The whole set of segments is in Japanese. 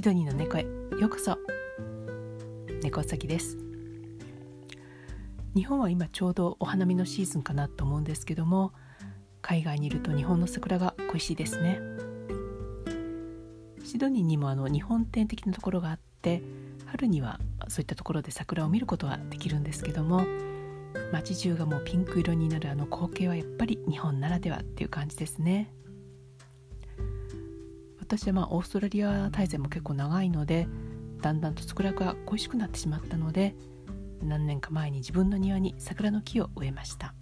シドニーの猫へ。ようこそ。猫うさぎです。日本は今ちょうどお花見のシーズンかなと思うんですけども海外にいると日本の桜が恋しいですね。シドニーにもあの日本庭的なところがあって春にはそういったところで桜を見ることはできるんですけども街中がもうピンク色になるあの光景はやっぱり日本ならではっていう感じですね。私はまあオーストラリア滞在も結構長いのでだんだんと桜が恋しくなってしまったので何年か前に自分の庭に桜の木を植えました。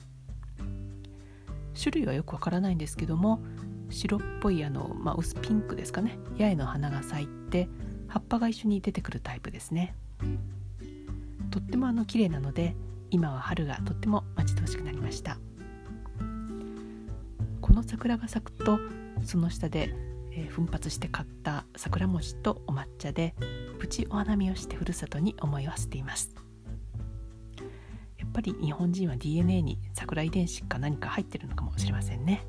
種類はよくわからないんですけども白っぽいあの、まあ、薄ピンクですかね。八重の花が咲いて葉っぱが一緒に出てくるタイプですね。とってもあの綺麗なので今は春がとっても待ち遠しくなりました。この桜が咲くとその下でえー、奮発して買った桜餅とお抹茶でプチお花見をしてふるさとに思いを馳せています。やっぱり日本人は DNA に桜遺伝子か何か入ってるのかもしれませんね。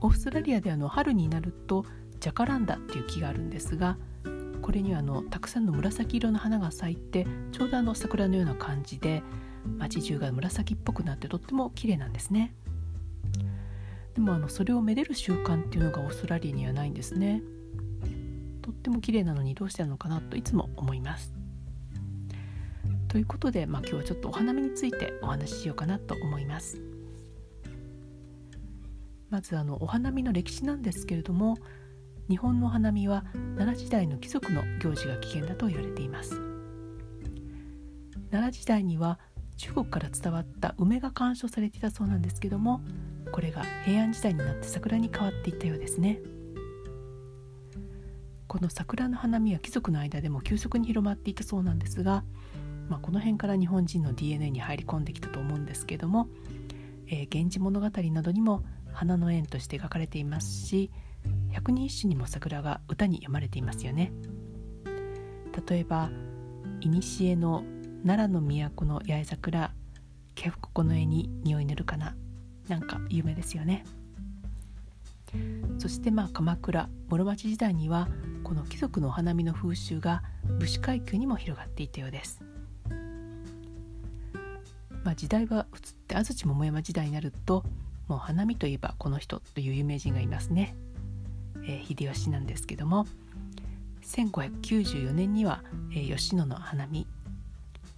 オーストラリアであの春になるとジャカランダっていう木があるんですがこれにはあのたくさんの紫色の花が咲いてちょうどあの桜のような感じで街中が紫っぽくなってとっても綺麗なんですね。でもあのそれをめでる習慣っていうのがオーストラリアにはないんですね。とっても綺麗なのにどうしてなのかなといつも思います。ということで、まあ、今日はちょっとお花見についてお話ししようかなと思います。まずあのお花見の歴史なんですけれども日本のお花見は奈良時代の貴族の行事が起源だと言われています。奈良時代には中国から伝わった梅が鑑賞されていたそうなんですけどもこれが平安時代になって桜に変わっていったようですね。この桜の花見は貴族の間でも急速に広まっていたそうなんですが、まあ、この辺から日本人の DNA に入り込んできたと思うんですけども「えー、源氏物語」などにも花の縁として描かれていますし百人一首にも桜が歌に読まれていますよね。例えば「古の奈良の都の八重桜毛ここの絵に匂い塗るかな」なんか有名ですよね。そしてまあ鎌倉室町時代にはこの貴族のお花見の風習が武士階級にも広がっていたようです、まあ、時代は移って安土桃山時代になるともう花見といえばこの人という有名人がいますね、えー、秀吉なんですけども1594年には、えー、吉野の花見。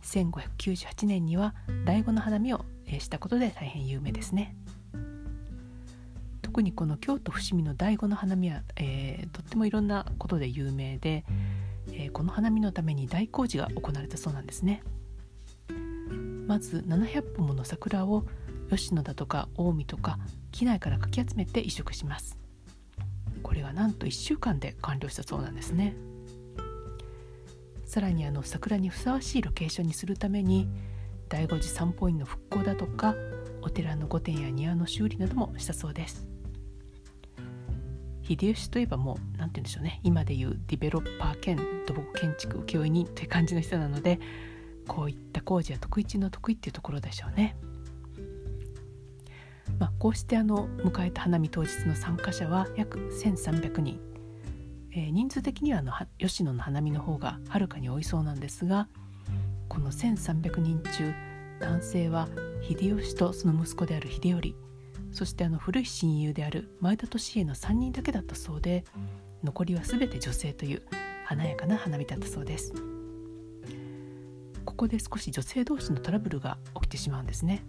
1598年には醍醐の花見をしたことで大変有名ですね。特にこの京都伏見の醍醐の花見は、えー、とってもいろんなことで有名で、えー、この花見のために大工事が行われたそうなんですね。まず700本もの桜を吉野だとか近江とか機内からかき集めて移植します。これはなんと1週間で完了したそうなんですね。さらにあの桜にふさわしいロケーションにするために醍醐寺散歩院の復興だとかお寺の御殿や庭の修理などもしたそうです。秀吉といえばもう何て言うんでしょうね。今でいうディベロッパー兼土木建築請負人という感じの人なのでこういった工事は得意中の得意っていうところでしょうね。まあ、こうしてあの迎えた花見当日の参加者は約1300人、えー、人数的にはあの吉野の花見の方がはるかに多いそうなんですがこの1300人中男性は秀吉とその息子である秀頼。そしてあの古い親友である前田利家の3人だけだったそうで残りは全て女性という華やかな花見だったそうです。ここで少し女性同士のトラブルが起きてしまうんですね。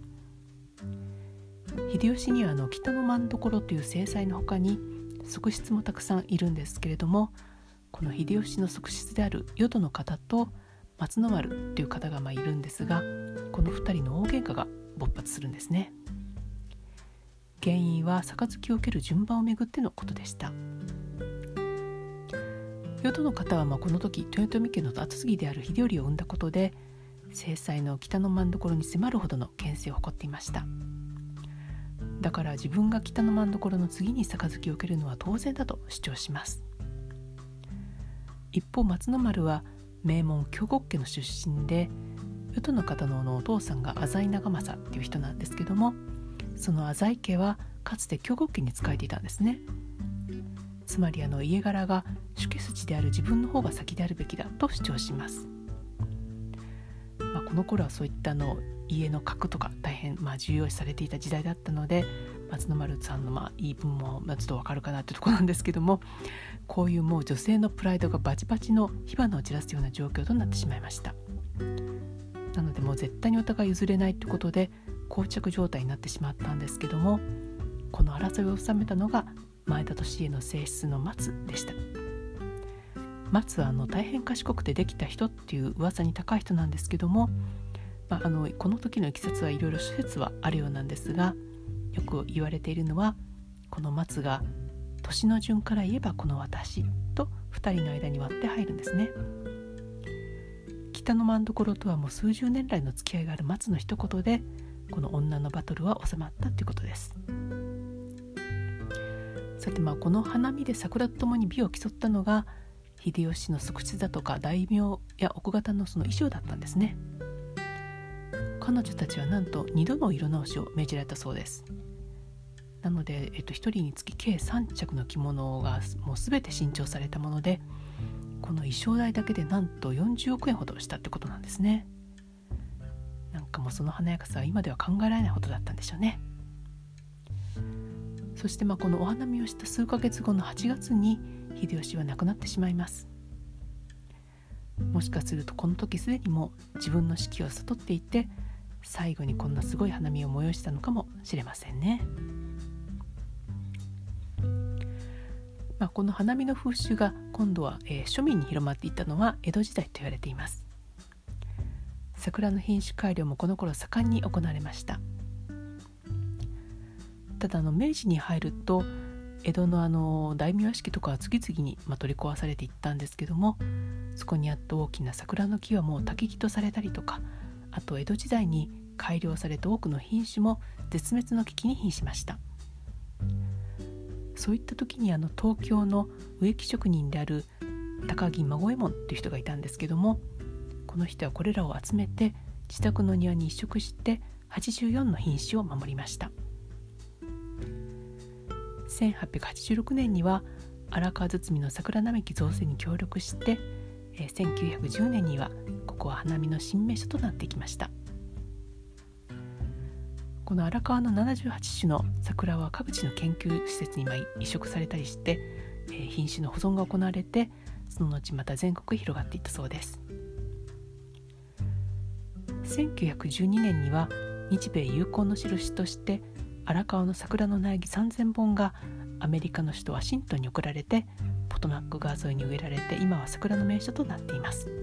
秀吉にはあの北の真所という正妻の他に側室もたくさんいるんですけれどもこの秀吉の側室である淀の方と松の丸という方がまあいるんですがこの2人の大喧嘩が勃発するんですね。原因は杯を受ける順番をめぐってのことでした。淀の方はまあこの時豊臣家の後継ぎである秀頼を生んだことで正妻の北の真所に迫るほどの権勢を誇っていました。だから自分が北の真所の次に杯を受けるのは当然だと主張します。一方松の丸は名門京極家の出身で淀の方のお父さんが浅井長政っていう人なんですけどもその浅井家はかつて京極家に仕えていたんですね。つまりあの家柄が主家筋である自分の方が先であるべきだと主張します、まあ、この頃はそういったの家の格とか大変まあ重要視されていた時代だったので松野丸さんのまあ言い分もちょっとわかるかなというところなんですけどもこういうもう女性のプライドがバチバチの火花を散らすような状況となってしまいました。なのでもう絶対にお互い譲れないということで膠着状態になってしまったんですけどもこの争いを収めたのが前田利家の性質の松でした。松はあの大変賢くてできた人っていう噂に高い人なんですけども、まあ、あのこの時のいきさつはいろいろ諸説はあるようなんですがよく言われているのはこの松が年の順から言えばこの私と2人の間に割って入るんですね。北の真所とはもう数十年来の付き合いがある松の一言でこの女のバトルは収まったということです。さてまあこの花見で桜とともに美を競ったのが秀吉の側室だとか大名や奥方のその衣装だったんですね。彼女たちはなんと2度の色直しを命じられたそうです。なので、えっと、1人につき計3着の着物がもう全て新調されたものでこの衣装代だけでなんと40億円ほどしたってことなんですね。なんかもうその華やかさは今では考えられないほどだったんでしょうね。そしてまあこのお花見をした数ヶ月後の8月に秀吉は亡くなってしまいます。もしかするとこの時すでにも自分の死期を悟っていて最後にこんなすごい花見を催したのかもしれませんね。まあ、この花見の風習が今度は、えー、庶民に広まっていったのは江戸時代と言われています桜の品種改良もこの頃盛んに行われましたただあの明治に入ると江戸のあの大名屋敷とかは次々に、まあ、取り壊されていったんですけどもそこにあった大きな桜の木はもう焚き木とされたりとかあと江戸時代に改良された多くの品種も絶滅の危機に瀕しました。そういった時にあの東京の植木職人である高木孫右衛門っていう人がいたんですけどもこの人はこれらを集めて自宅の庭に移植して84の品種を守りました。1886年には荒川堤の桜並木造成に協力して、1910年にはここは花見の新名所となってきました。この荒川の78種の桜は各地の研究施設に移植されたりして、えー、品種の保存が行われてその後また全国へ広がっていったそうです。1912年には日米友好の印として荒川の桜の苗木3000本がアメリカの首都ワシントンに送られてポトマック川沿いに植えられて今は桜の名所となっています。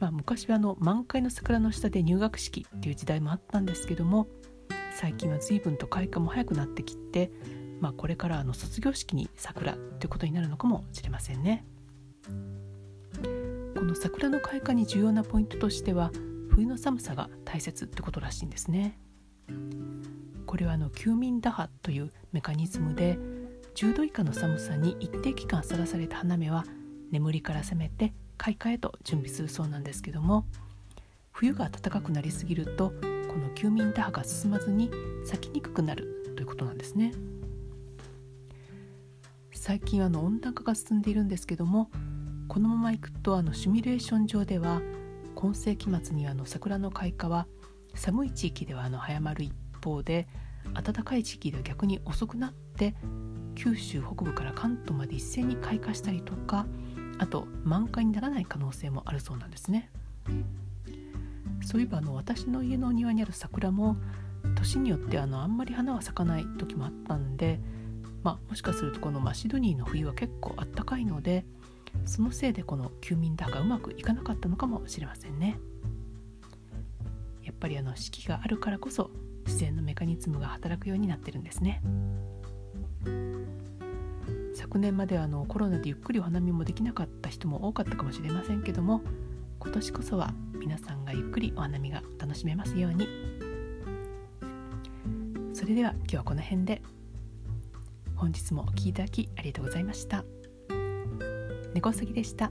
まあ、昔はあの満開の桜の下で入学式っていう時代もあったんですけども最近は随分と開花も早くなってきて、まあ、これからあの卒業式に桜ということになるのかもしれませんね。この桜の開花に重要なポイントとしては冬の寒さが大切ってことらしいんですね。これはあの休眠打破というメカニズムで10度以下の寒さに一定期間さらされた花芽は眠りから覚めて開花へと準備するそうなんですけども冬が暖かくなりすぎるとこの休眠打破が進まずに咲きにくくなるということなんですね。最近あの温暖化が進んでいるんですけどもこのままいくとあのシミュレーション上では今世紀末にあの桜の開花は寒い地域ではあの早まる一方で暖かい地域では逆に遅くなって九州北部から関東まで一斉に開花したりとかあと満開にならない可能性もあるそうなんですねそういえばあの私の家の庭にある桜も年によってあのあんまり花は咲かない時もあったんで、まあ、もしかするとこのマシドニーの冬は結構あったかいのでそのせいでこの休眠打がうまくいかなかったのかもしれませんねやっぱりあの四季があるからこそ自然のメカニズムが働くようになってるんですね。昨年まではあのコロナでゆっくりお花見もできなかった人も多かったかもしれませんけども今年こそは皆さんがゆっくりお花見が楽しめますように。それでは今日はこの辺で。本日もお聴きいただきありがとうございました。猫杉でした。